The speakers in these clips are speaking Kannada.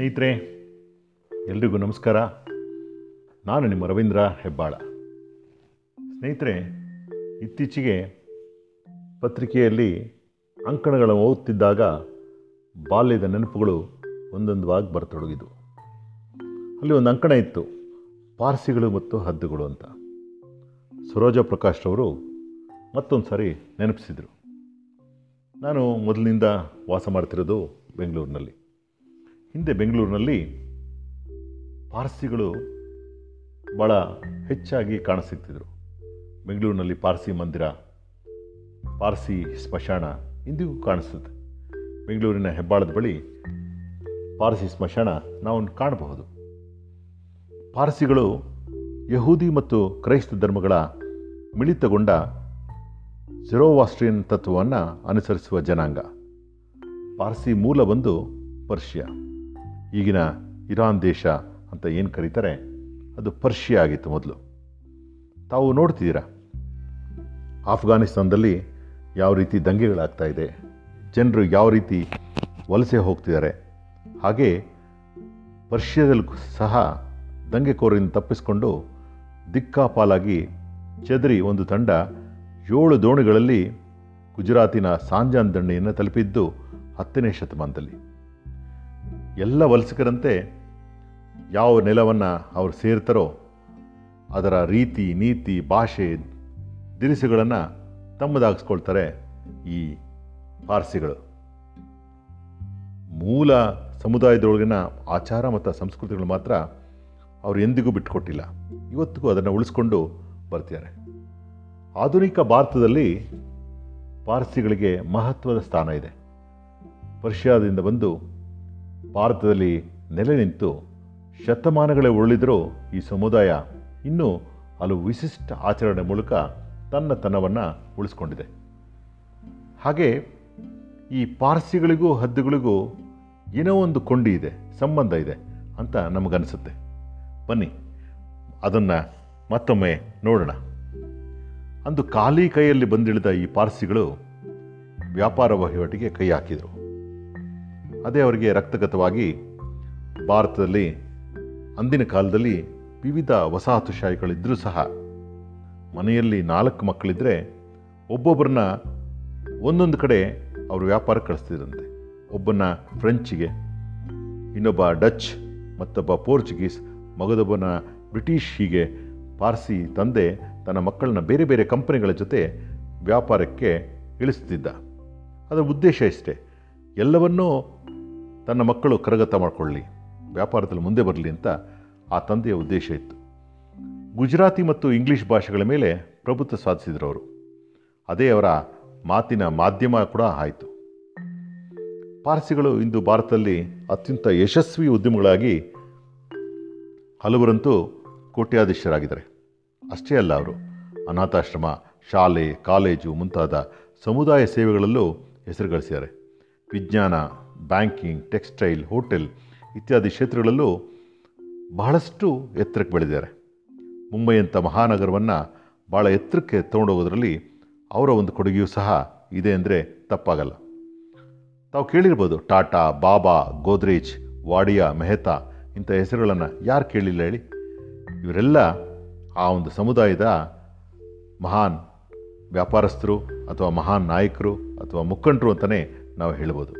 ಸ್ನೇಹಿತರೆ, ಎಲ್ರಿಗೂ ನಮಸ್ಕಾರ. ನಾನು ನಿಮ್ಮ ರವೀಂದ್ರ ಹೆಬ್ಬಾಳ. ಸ್ನೇಹಿತರೆ, ಇತ್ತೀಚೆಗೆ ಪತ್ರಿಕೆಯಲ್ಲಿ ಅಂಕಣಗಳನ್ನು ಓದುತ್ತಿದ್ದಾಗ ಬಾಲ್ಯದ ನೆನಪುಗಳು ಒಂದೊಂದಾಗಿ ಬರತೊಡಗಿದ್ವು. ಅಲ್ಲಿ ಒಂದು ಅಂಕಣ ಇತ್ತು, ಪಾರ್ಸಿಗಳು ಮತ್ತು ಹದ್ದುಗಳು ಅಂತ. ಸರೋಜ ಪ್ರಕಾಶ್ ಅವರು ಮತ್ತೊಂದು ಸಾರಿ ನೆನಪಿಸಿದರು. ನಾನು ಮೊದಲಿನಿಂದ ವಾಸ ಮಾಡ್ತಿರೋದು ಬೆಂಗಳೂರಿನಲ್ಲಿ. ಹಿಂದೆ ಬೆಂಗಳೂರಿನಲ್ಲಿ ಪಾರ್ಸಿಗಳು ಭಾಳ ಹೆಚ್ಚಾಗಿ ಕಾಣಸಿಗ್ತಿದ್ರು. ಬೆಂಗಳೂರಿನಲ್ಲಿ ಪಾರ್ಸಿ ಮಂದಿರ, ಪಾರ್ಸಿ ಸ್ಮಶಾನ ಇಂದಿಗೂ ಕಾಣಿಸುತ್ತೆ. ಬೆಂಗಳೂರಿನ ಹೆಬ್ಬಾಳದ ಬಳಿ ಪಾರ್ಸಿ ಸ್ಮಶಾನ ನಾವು ಕಾಣಬಹುದು. ಪಾರ್ಸಿಗಳು ಯಹೂದಿ ಮತ್ತು ಕ್ರೈಸ್ತ ಧರ್ಮಗಳ ಮಿಳಿತಗೊಂಡ ಜೆರೋವಾಸ್ಟ್ರಿಯನ್ ತತ್ವವನ್ನು ಅನುಸರಿಸುವ ಜನಾಂಗ. ಪಾರ್ಸಿ ಮೂಲ ಬಂದು ಪರ್ಷಿಯಾ. ಈಗಿನ ಇರಾನ್ ದೇಶ ಅಂತ ಏನು ಕರೀತಾರೆ, ಅದು ಪರ್ಷಿಯಾ ಆಗಿತ್ತು ಮೊದಲು. ತಾವು ನೋಡ್ತಿದ್ದೀರಾ? ಆಫ್ಘಾನಿಸ್ತಾನದಲ್ಲಿ ಯಾವ ರೀತಿ ದಂಗೆಗಳಾಗ್ತಾ ಇದೆ, ಜನರು ಯಾವ ರೀತಿ ವಲಸೆ ಹೋಗ್ತಿದ್ದಾರೆ, ಹಾಗೆ ಪರ್ಷಿಯಾದಲ್ಲೂ ಸಹ ದಂಗೆಕೋರರಿಂದ ತಪ್ಪಿಸಿಕೊಂಡು ದಿಕ್ಕಾಪಾಲಾಗಿ ಚದರಿ ಒಂದು ತಂಡ ಏಳು ದೋಣಿಗಳಲ್ಲಿ ಗುಜರಾತಿನ ಸಾಂಜಾನ್ ದಂಡೆಯನ್ನು ತಲುಪಿದ್ದು ಹತ್ತನೇ ಶತಮಾನದಲ್ಲಿ. ಎಲ್ಲ ವಲಸಿಗರಂತೆ ಯಾವ ನೆಲವನ್ನು ಅವರು ಸೇರ್ತಾರೋ ಅದರ ರೀತಿ, ನೀತಿ, ಭಾಷೆ ದಿರಿಸುಗಳನ್ನು ತಮ್ಮದಾಗಿಸ್ಕೊಳ್ತಾರೆ ಈ ಪಾರ್ಸಿಗಳು. ಮೂಲ ಸಮುದಾಯದೊಳಗಿನ ಆಚಾರ ಮತ್ತು ಸಂಸ್ಕೃತಿಗಳು ಮಾತ್ರ ಅವರು ಎಂದಿಗೂ ಬಿಟ್ಟುಕೊಟ್ಟಿಲ್ಲ. ಇವತ್ತಿಗೂ ಅದನ್ನು ಉಳಿಸ್ಕೊಂಡು ಬರ್ತಿದ್ದಾರೆ. ಆಧುನಿಕ ಭಾರತದಲ್ಲಿ ಪಾರ್ಸಿಗಳಿಗೆ ಮಹತ್ವದ ಸ್ಥಾನ ಇದೆ. ಪರ್ಷಿಯಾದಿಂದ ಬಂದು ಭಾರತದಲ್ಲಿ ನೆಲೆ ನಿಂತು ಶತಮಾನಗಳೇ ಉರುಳಿದರೂ ಈ ಸಮುದಾಯ ಇನ್ನೂ ಹಲವು ವಿಶಿಷ್ಟ ಆಚರಣೆ ಮೂಲಕ ತನ್ನ ತನವನ್ನು ಉಳಿಸ್ಕೊಂಡಿದೆ. ಹಾಗೆ ಈ ಪಾರ್ಸಿಗಳಿಗೂ ಹದ್ದುಗಳಿಗೂ ಏನೋ ಒಂದು ಕೊಂಡಿ ಇದೆ ಸಂಬಂಧ ಇದೆ ಅಂತ ನಮಗನಿಸುತ್ತೆ. ಬನ್ನಿ, ಅದನ್ನು ಮತ್ತೊಮ್ಮೆ ನೋಡೋಣ. ಅಂದು ಖಾಲಿ ಕೈಯಲ್ಲಿ ಬಂದಿಳಿದ ಈ ಪಾರ್ಸಿಗಳು ವ್ಯಾಪಾರ ವಹಿವಾಟಿಗೆ ಕೈ ಹಾಕಿದರು. ಅದೇ ಅವರಿಗೆ ರಕ್ತಗತವಾಗಿ ಭಾರತದಲ್ಲಿ ಅಂದಿನ ಕಾಲದಲ್ಲಿ ವಿವಿಧ ವಸಾಹತುಶಾಹಿಗಳಿದ್ದರೂ ಸಹ ಮನೆಯಲ್ಲಿ ನಾಲ್ಕು ಮಕ್ಕಳಿದ್ದರೆ ಒಬ್ಬೊಬ್ಬರನ್ನ ಒಂದೊಂದು ಕಡೆ ಅವರು ವ್ಯಾಪಾರ ಕಳಿಸ್ತಿದ್ರಂತೆ. ಒಬ್ಬನ ಫ್ರೆಂಚಿಗೆ, ಇನ್ನೊಬ್ಬ ಡಚ್, ಮತ್ತೊಬ್ಬ ಪೋರ್ಚುಗೀಸ್, ಮಗದೊಬ್ಬನ ಬ್ರಿಟಿಷ್ ಹೀಗೆ ಪಾರ್ಸಿ ತಂದೆ ತನ್ನ ಮಕ್ಕಳನ್ನ ಬೇರೆ ಬೇರೆ ಕಂಪನಿಗಳ ಜೊತೆ ವ್ಯಾಪಾರಕ್ಕೆ ಇಳಿಸ್ತಿದ್ದ. ಅದರ ಉದ್ದೇಶ ಇಷ್ಟೇ. ಎಲ್ಲವನ್ನೂ ತನ್ನ ಮಕ್ಕಳು ಕರಗತ ಮಾಡಿಕೊಳ್ಳಿ ವ್ಯಾಪಾರದಲ್ಲಿ ಮುಂದೆ ಬರಲಿ ಅಂತ ಆ ತಂದೆಯ ಉದ್ದೇಶ ಇತ್ತು. ಗುಜರಾತಿ ಮತ್ತು ಇಂಗ್ಲೀಷ್ ಭಾಷೆಗಳ ಮೇಲೆ ಪ್ರಭುತ್ವ ಸಾಧಿಸಿದ್ರು ಅವರು ಅದೇ ಅವರ ಮಾತಿನ ಮಾಧ್ಯಮ ಕೂಡ ಆಯಿತು. ಪಾರ್ಸಿಗಳು ಇಂದು ಭಾರತದಲ್ಲಿ ಅತ್ಯಂತ ಯಶಸ್ವಿ ಉದ್ಯಮಗಳಾಗಿ ಹಲವರಂತೂ ಕೋಟ್ಯಾಧೀಶರಾಗಿದ್ದಾರೆ. ಅಷ್ಟೇ ಅಲ್ಲ ಅವರು, ಅನಾಥಾಶ್ರಮ, ಶಾಲೆ, ಕಾಲೇಜು ಮುಂತಾದ ಸಮುದಾಯ ಸೇವೆಗಳಲ್ಲೂ ಹೆಸರು ಗಳಿಸಿದ್ದಾರೆ ವಿಜ್ಞಾನ, ಬ್ಯಾಂಕಿಂಗ್, ಟೆಕ್ಸ್ಟೈಲ್, ಹೋಟೆಲ್ ಇತ್ಯಾದಿ ಕ್ಷೇತ್ರಗಳಲ್ಲೂ ಬಹಳಷ್ಟು ಎತ್ತರಕ್ಕೆ ಬೆಳೆದಿದ್ದಾರೆ. ಮುಂಬೈಯಂಥ ಮಹಾನಗರವನ್ನು ಭಾಳ ಎತ್ತರಕ್ಕೆ ತೊಗೊಂಡೋಗೋದ್ರಲ್ಲಿ ಅವರ ಒಂದು ಕೊಡುಗೆಯೂ ಸಹ ಇದೆ ಅಂದರೆ ತಪ್ಪಾಗಲ್ಲ. ತಾವು ಕೇಳಿರ್ಬೋದು, ಟಾಟಾ, ಬಾಬಾ, ಗೋದ್ರೇಜ್, ವಾಡಿಯಾ, ಮೆಹ್ತಾ ಇಂಥ ಹೆಸರುಗಳನ್ನು ಯಾರು ಕೇಳಿಲ್ಲ ಹೇಳಿ? ಇವರೆಲ್ಲ ಆ ಒಂದು ಸಮುದಾಯದ ಮಹಾನ್ ವ್ಯಾಪಾರಸ್ಥರು ಅಥವಾ ಮಹಾನ್ ನಾಯಕರು ಅಥವಾ ಮುಖಂಡರು ಅಂತಲೇ ನಾವು ಹೇಳ್ಬೋದು.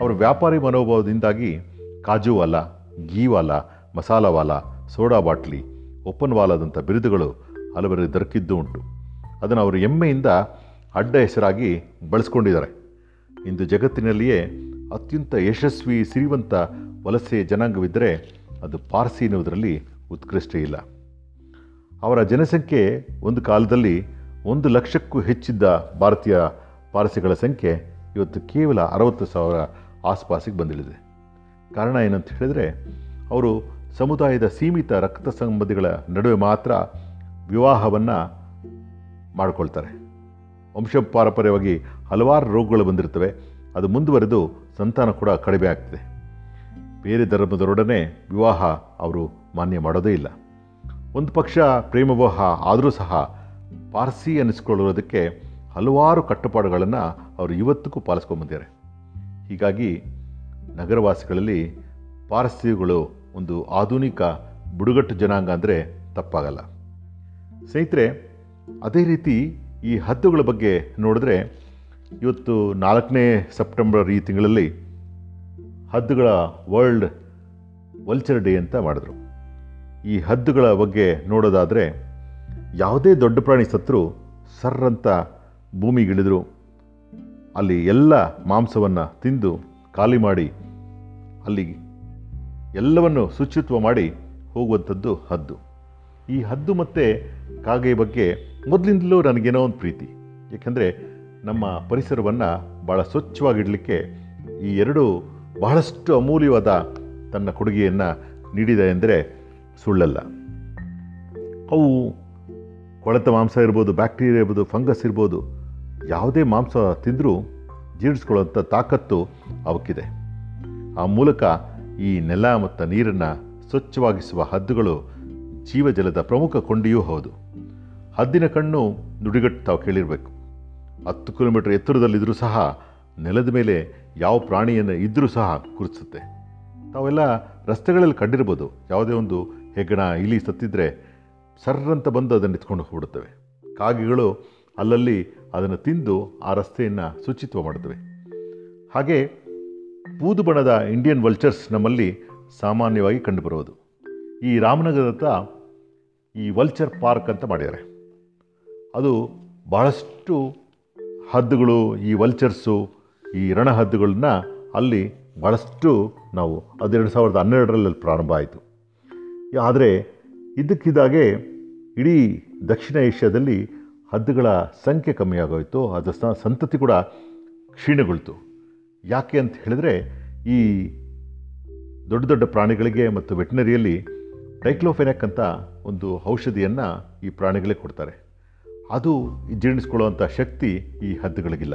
ಅವರು ವ್ಯಾಪಾರಿ ಮನೋಭಾವದಿಂದಾಗಿ ಕಾಜು ವಾಲ ಗೀ ವಾಲ, ಮಸಾಲ ವಾಲ, ಸೋಡಾ ಬಾಟ್ಲಿ, ಓಪನ್ ವಾಲಾದಂಥ ಬಿರುದುಗಳು ಹಲವರಿಗೆ ದೊರಕಿದ್ದು ಉಂಟು. ಅದನ್ನು ಅವರು ಹೆಮ್ಮೆಯಿಂದ ಅಡ್ಡ ಹೆಸರಾಗಿ ಬಳಸ್ಕೊಂಡಿದ್ದಾರೆ. ಇಂದು ಜಗತ್ತಿನಲ್ಲಿಯೇ ಅತ್ಯಂತ ಯಶಸ್ವಿ, ಸಿರಿವಂತ ವಲಸೆ ಜನಾಂಗವಿದ್ದರೆ ಅದು ಪಾರ್ಸಿ ಎನ್ನುವುದರಲ್ಲಿ ಉತ್ಕೃಷ್ಟ ಇಲ್ಲ. ಅವರ ಜನಸಂಖ್ಯೆ ಒಂದು ಕಾಲದಲ್ಲಿ ಒಂದು ಲಕ್ಷಕ್ಕೂ ಹೆಚ್ಚಿದ್ದ ಭಾರತೀಯ ಪಾರ್ಸಿಗಳ ಸಂಖ್ಯೆ ಇವತ್ತು ಕೇವಲ ಅರವತ್ತು ಸಾವಿರ ಆಸ್ಪಾಸಿಗೆ ಬಂದಿಳಿದೆ. ಕಾರಣ ಏನಂತ ಹೇಳಿದರೆ, ಅವರು ಸಮುದಾಯದ ಸೀಮಿತ ರಕ್ತ ಸಂಬಂಧಿಗಳ ನಡುವೆ ಮಾತ್ರ ವಿವಾಹವನ್ನು ಮಾಡಿಕೊಳ್ತಾರೆ. ವಂಶ ಪಾರಂಪರ್ಯವಾಗಿ ಹಲವಾರು ರೋಗಗಳು ಬಂದಿರ್ತವೆ ಅದು ಮುಂದುವರೆದು ಸಂತಾನ ಕೂಡ ಕಡಿಮೆ ಆಗ್ತದೆ. ಬೇರೆ ಧರ್ಮದರೊಡನೆ ವಿವಾಹ ಅವರು ಮಾನ್ಯ ಮಾಡೋದೇ ಇಲ್ಲ. ಒಂದು ಪಕ್ಷ ಪ್ರೇಮ ವಿವಾಹ ಆದರೂ ಸಹ ಪಾರ್ಸಿ ಅನ್ನಿಸ್ಕೊಳ್ಳೋದಕ್ಕೆ ಹಲವಾರು ಕಟ್ಟುಪಾಡುಗಳನ್ನು ಅವರು ಇವತ್ತಿಗೂ ಪಾಲಿಸ್ಕೊಂಡ್ಬಂದಿದ್ದಾರೆ ಹೀಗಾಗಿ ನಗರವಾಸಿಗಳಲ್ಲಿ ಪಾರಸಿಗಳು ಒಂದು ಆಧುನಿಕ ಬುಡುಗಟ್ಟು ಜನಾಂಗ ಅಂದರೆ ತಪ್ಪಾಗಲ್ಲ. ಸ್ನೇಹಿತರೆ, ಅದೇ ರೀತಿ ಈ ಹದ್ದುಗಳ ಬಗ್ಗೆ ನೋಡಿದ್ರೆ ಇವತ್ತು ನಾಲ್ಕನೇ ಸೆಪ್ಟೆಂಬರ್ ಈ ತಿಂಗಳಲ್ಲಿ ಹದ್ದುಗಳ ವರ್ಲ್ಡ್ ವಲ್ಚರ್ ಡೇ ಅಂತ ಮಾಡಿದ್ರು. ಈ ಹದ್ದುಗಳ ಬಗ್ಗೆ ನೋಡೋದಾದರೆ ಯಾವುದೇ ದೊಡ್ಡ ಪ್ರಾಣಿ ಸತ್ರು ಸರ್ರಂತ ಭೂಮಿಗಿಳಿದ್ರು. ಅಲ್ಲಿ ಎಲ್ಲ ಮಾಂಸವನ್ನು ತಿಂದು ಖಾಲಿ ಮಾಡಿ, ಅಲ್ಲಿ ಎಲ್ಲವನ್ನು ಶುಚಿತ್ವ ಮಾಡಿ ಹೋಗುವಂಥದ್ದು ಹದ್ದು. ಈ ಹದ್ದು ಮತ್ತು ಕಾಗೆ ಬಗ್ಗೆ ಮೊದಲಿಂದಲೂ ನನಗೇನೋ ಒಂದು ಪ್ರೀತಿ. ಏಕೆಂದರೆ ನಮ್ಮ ಪರಿಸರವನ್ನು ಭಾಳ ಸ್ವಚ್ಛವಾಗಿಡಲಿಕ್ಕೆ ಈ ಎರಡು ಬಹಳಷ್ಟು ಅಮೂಲ್ಯವಾದ ತನ್ನ ಕೊಡುಗೆಯನ್ನು ನೀಡಿದೆ ಎಂದರೆ ಸುಳ್ಳಲ್ಲ. ಅವು ಕೊಳೆತ ಮಾಂಸ ಇರ್ಬೋದು, ಬ್ಯಾಕ್ಟೀರಿಯಾ ಇರ್ಬೋದು, ಫಂಗಸ್ ಇರ್ಬೋದು ಯಾವುದೇ ಮಾಂಸ ತಿಂದರೂ ಜೀರ್ಣಿಸ್ಕೊಳ್ಳುವಂಥ ತಾಕತ್ತು ಅವಕ್ಕಿದೆ. ಆ ಮೂಲಕ ಈ ನೆಲ ಮತ್ತು ನೀರನ್ನು ಸ್ವಚ್ಛವಾಗಿಸುವ ಹದ್ದುಗಳು ಜೀವಜಲದ ಪ್ರಮುಖ ಕೊಂಡಿಯೂ ಹೌದು. ಹದ್ದಿನ ಕಣ್ಣು ನುಡಿಗಟ್ಟು ತಾವು ಕೇಳಿರಬೇಕು. ಹತ್ತು ಕಿಲೋಮೀಟರ್ ಎತ್ತರದಲ್ಲಿದ್ದರೂ ಸಹ ನೆಲದ ಮೇಲೆ ಯಾವ ಪ್ರಾಣಿಯನ್ನು ಇದ್ದರೂ ಸಹ ಗುರುತಿಸುತ್ತೆ ತಾವೆಲ್ಲ ರಸ್ತೆಗಳಲ್ಲಿ ಕಂಡಿರ್ಬೋದು. ಯಾವುದೇ ಒಂದು ಹೆಗ್ಗಣ, ಇಲಿ ಸತ್ತಿದ್ರೆ ಸರ್ರಂತ ಬಂದು ಅದನ್ನು ಎತ್ಕೊಂಡು ಹೋಗ್ಬಿಡುತ್ತವೆ. ಕಾಗೆಗಳು ಅಲ್ಲಲ್ಲಿ ಅದನ್ನು ತಿಂದು ಆ ರಸ್ತೆಯನ್ನು ಶುಚಿತ್ವ ಮಾಡುತ್ತವೆ. ಹಾಗೆ ಬೂದು ಬಣ್ಣದ ಇಂಡಿಯನ್ ವಲ್ಚರ್ಸ್ ನಮ್ಮಲ್ಲಿ ಸಾಮಾನ್ಯವಾಗಿ ಕಂಡುಬರುವುದು. ಈ ರಾಮನಗರದತ್ತ ಈ ವಲ್ಚರ್ ಪಾರ್ಕ್ ಅಂತ ಮಾಡಿದ್ದಾರೆ. ಅದು ಬಹಳಷ್ಟು ಹದ್ದುಗಳು, ಈ ವಲ್ಚರ್ಸು ಈ ರಣಹದ್ದುಗಳನ್ನ ಅಲ್ಲಿ ಭಾಳಷ್ಟು ನಾವು ಅದೆರಡು ಸಾವಿರದ ಹನ್ನೆರಡರಲ್ಲಿ ಪ್ರಾರಂಭ ಆಯಿತು. ಆದರೆ ಇದಕ್ಕಿದ್ದಾಗೆ ಇಡೀ ದಕ್ಷಿಣ ಏಷ್ಯಾದಲ್ಲಿ ಹದ್ದುಗಳ ಸಂಖ್ಯೆ ಕಮ್ಮಿಯಾಗೋಯಿತು ಅದರ ಸ- ಸಂತತಿ ಕೂಡ ಕ್ಷೀಣಗೊಳ್ತು. ಯಾಕೆ ಅಂತ ಹೇಳಿದ್ರೆ, ಈ ದೊಡ್ಡ ದೊಡ್ಡ ಪ್ರಾಣಿಗಳಿಗೆ ಮತ್ತು ವೆಟನರಿಯಲ್ಲಿ ಡೈಕ್ಲೋಫೆನಕ್ ಅಂತ ಒಂದು ಔಷಧಿಯನ್ನು ಈ ಪ್ರಾಣಿಗಳಿಗೆ ಕೊಡ್ತಾರೆ. ಅದು ಜೀರ್ಣಿಸ್ಕೊಳ್ಳುವಂಥ ಶಕ್ತಿ ಈ ಹದ್ದುಗಳಿಗಿಲ್ಲ.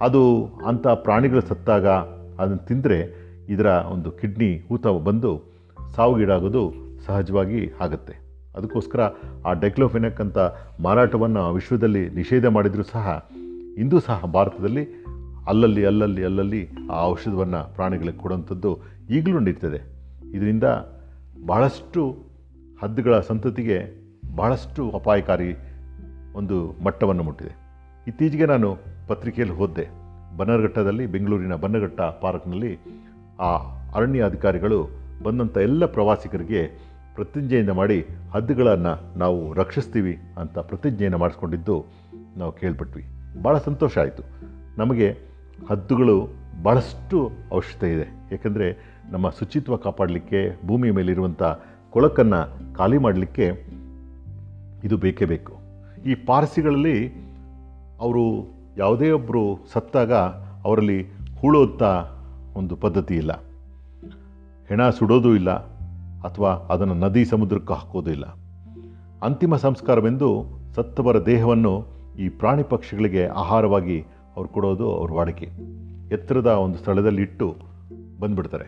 ಅದು ಅಂಥ ಪ್ರಾಣಿಗಳು ಸತ್ತಾಗ ಅದನ್ನು ತಿಂದರೆ ಇದರ ಒಂದು ಕಿಡ್ನಿ, ಊತ ಬಂದು ಸಾವುಗೀಡಾಗೋದು ಸಹಜವಾಗಿ ಆಗುತ್ತೆ. ಅದಕ್ಕೋಸ್ಕರ ಆ ಡೆಕ್ಲೋಫೆನಕ್ ಅಂತ ಮಾರಾಟವನ್ನು ವಿಶ್ವದಲ್ಲಿ ನಿಷೇಧ ಮಾಡಿದರೂ ಸಹ, ಇಂದು ಸಹ ಭಾರತದಲ್ಲಿ ಅಲ್ಲಲ್ಲಿ ಅಲ್ಲಲ್ಲಿ ಅಲ್ಲಲ್ಲಿ ಆ ಔಷಧವನ್ನು ಪ್ರಾಣಿಗಳಿಗೆ ಕೊಡುವಂಥದ್ದು ಈಗಲೂ ನಡೀತದೆ. ಇದರಿಂದ ಬಹಳಷ್ಟು ಹದ್ದುಗಳ ಸಂತತಿಗೆ ಬಹಳಷ್ಟು ಅಪಾಯಕಾರಿ ಒಂದು ಮಟ್ಟವನ್ನು ಮುಟ್ಟಿದೆ. ಇತ್ತೀಚೆಗೆ ನಾನು ಪತ್ರಿಕೆಯಲ್ಲಿ ಓದಿದೆ ಬನ್ನರಘಟ್ಟದಲ್ಲಿ ಬೆಂಗಳೂರಿನ ಬನ್ನಘಟ್ಟ ಪಾರ್ಕ್ನಲ್ಲಿ ಆ ಅರಣ್ಯ ಅಧಿಕಾರಿಗಳು ಬಂದಂಥ ಎಲ್ಲ ಪ್ರವಾಸಿಗರಿಗೆ ಪ್ರತಿಜ್ಞೆಯಿಂದ ಮಾಡಿ ಹದ್ದುಗಳನ್ನು ನಾವು ರಕ್ಷಿಸ್ತೀವಿ ಅಂತ ಪ್ರತಿಜ್ಞೆಯನ್ನು ಮಾಡಿಸ್ಕೊಂಡಿದ್ದು ನಾವು ಕೇಳ್ಪಟ್ವಿ. ಭಾಳ ಸಂತೋಷ ಆಯಿತು. ನಮಗೆ ಹದ್ದುಗಳು ಭಾಳಷ್ಟು ಅವಶ್ಯಕತೆ ಇದೆ. ಏಕೆಂದರೆ ನಮ್ಮ ಶುಚಿತ್ವ ಕಾಪಾಡಲಿಕ್ಕೆ ಭೂಮಿಯ ಮೇಲಿರುವಂಥ ಕೊಳಕನ್ನು ಖಾಲಿ ಮಾಡಲಿಕ್ಕೆ ಇದು ಬೇಕೇ ಬೇಕು. ಈ ಪಾರ್ಸಿಗಳಲ್ಲಿ ಅವರು ಯಾವುದೇ ಒಬ್ಬರು ಸತ್ತಾಗ ಅವರಲ್ಲಿ ಹೂಳುವಂಥ ಒಂದು ಪದ್ಧತಿ ಇಲ್ಲ. ಹೆಣ ಸುಡೋದು ಇಲ್ಲ. ಅಥವಾ ಅದನ್ನು ನದಿ ಸಮುದ್ರಕ್ಕೆ ಹಾಕೋದಿಲ್ಲ. ಅಂತಿಮ ಸಂಸ್ಕಾರವೆಂದು ಸತ್ತವರ ದೇಹವನ್ನು ಈ ಪ್ರಾಣಿ ಪಕ್ಷಿಗಳಿಗೆ ಆಹಾರವಾಗಿ ಅವ್ರು ಕೊಡೋದು ಅವ್ರ ವಾಡಿಕೆ. ಎತ್ತರದ ಒಂದು ಸ್ಥಳದಲ್ಲಿ ಇಟ್ಟು ಬಂದ್ಬಿಡ್ತಾರೆ.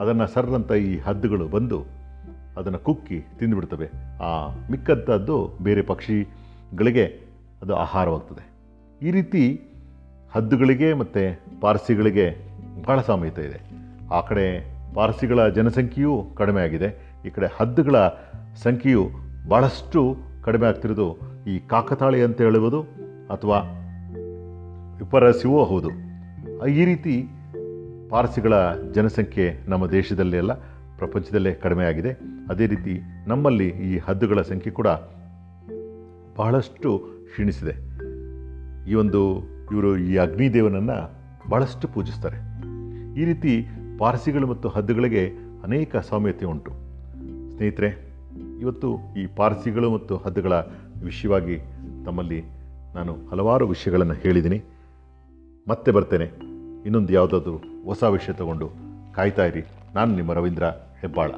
ಅದನ್ನು ಸರ್ರಂತ ಈ ಹದ್ದುಗಳು ಬಂದು ಅದನ್ನು ಕುಕ್ಕಿ ತಿಂದುಬಿಡ್ತವೆ. ಆ ಮಿಕ್ಕಂಥದ್ದು ಬೇರೆ ಪಕ್ಷಿಗಳಿಗೆ ಅದು ಆಹಾರವಾಗ್ತದೆ. ಈ ರೀತಿ ಹದ್ದುಗಳಿಗೆ ಮತ್ತು ಪಾರ್ಸಿಗಳಿಗೆ ಬಹಳ ಸಾಮ್ಯತೆ ಇದೆ. ಆ ಕಡೆ ಪಾರ್ಸಿಗಳ ಜನಸಂಖ್ಯೆಯೂ ಕಡಿಮೆ ಆಗಿದೆ ಈ ಕಡೆ ಹದ್ದುಗಳ ಸಂಖ್ಯೆಯು ಬಹಳಷ್ಟು ಕಡಿಮೆ ಆಗ್ತಿರೋದು ಈ ಕಾಕತಾಳಿ ಅಂತ ಹೇಳುವುದು ಅಥವಾ ವಿಪರಸ್ಯವೂ ಹೌದು. ಈ ರೀತಿ ಪಾರ್ಸಿಗಳ ಜನಸಂಖ್ಯೆ ನಮ್ಮ ದೇಶದಲ್ಲೇ ಅಲ್ಲ, ಪ್ರಪಂಚದಲ್ಲೇ ಕಡಿಮೆ ಆಗಿದೆ. ಅದೇ ರೀತಿ ನಮ್ಮಲ್ಲಿ ಈ ಹದ್ದುಗಳ ಸಂಖ್ಯೆ ಕೂಡ ಬಹಳಷ್ಟು ಕ್ಷೀಣಿಸಿದೆ. ಈ ಒಂದು ಇವರು ಈ ಅಗ್ನಿದೇವನನ್ನು ಬಹಳಷ್ಟು ಪೂಜಿಸ್ತಾರೆ. ಈ ರೀತಿ ಪಾರ್ಸಿಗಳು ಮತ್ತು ಹದ್ದುಗಳಿಗೆ ಅನೇಕ ಸಾಮ್ಯತೆ ಉಂಟು. ಸ್ನೇಹಿತರೆ, ಇವತ್ತು ಈ ಪಾರ್ಸಿಗಳು ಮತ್ತು ಹದ್ದುಗಳ ವಿಷಯವಾಗಿ ತಮ್ಮಲ್ಲಿ ನಾನು ಹಲವಾರು ವಿಷಯಗಳನ್ನು ಹೇಳಿದ್ದೀನಿ. ಮತ್ತೆ ಬರ್ತೇನೆ. ಇನ್ನೊಂದು ಯಾವುದಾದ್ರೂ ಹೊಸ ವಿಷಯ ತಗೊಂಡು ಕಾಯ್ತಾ ಇರಿ. ನಾನು ನಿಮ್ಮ ರವೀಂದ್ರ ಹೆಬ್ಬಾಳ.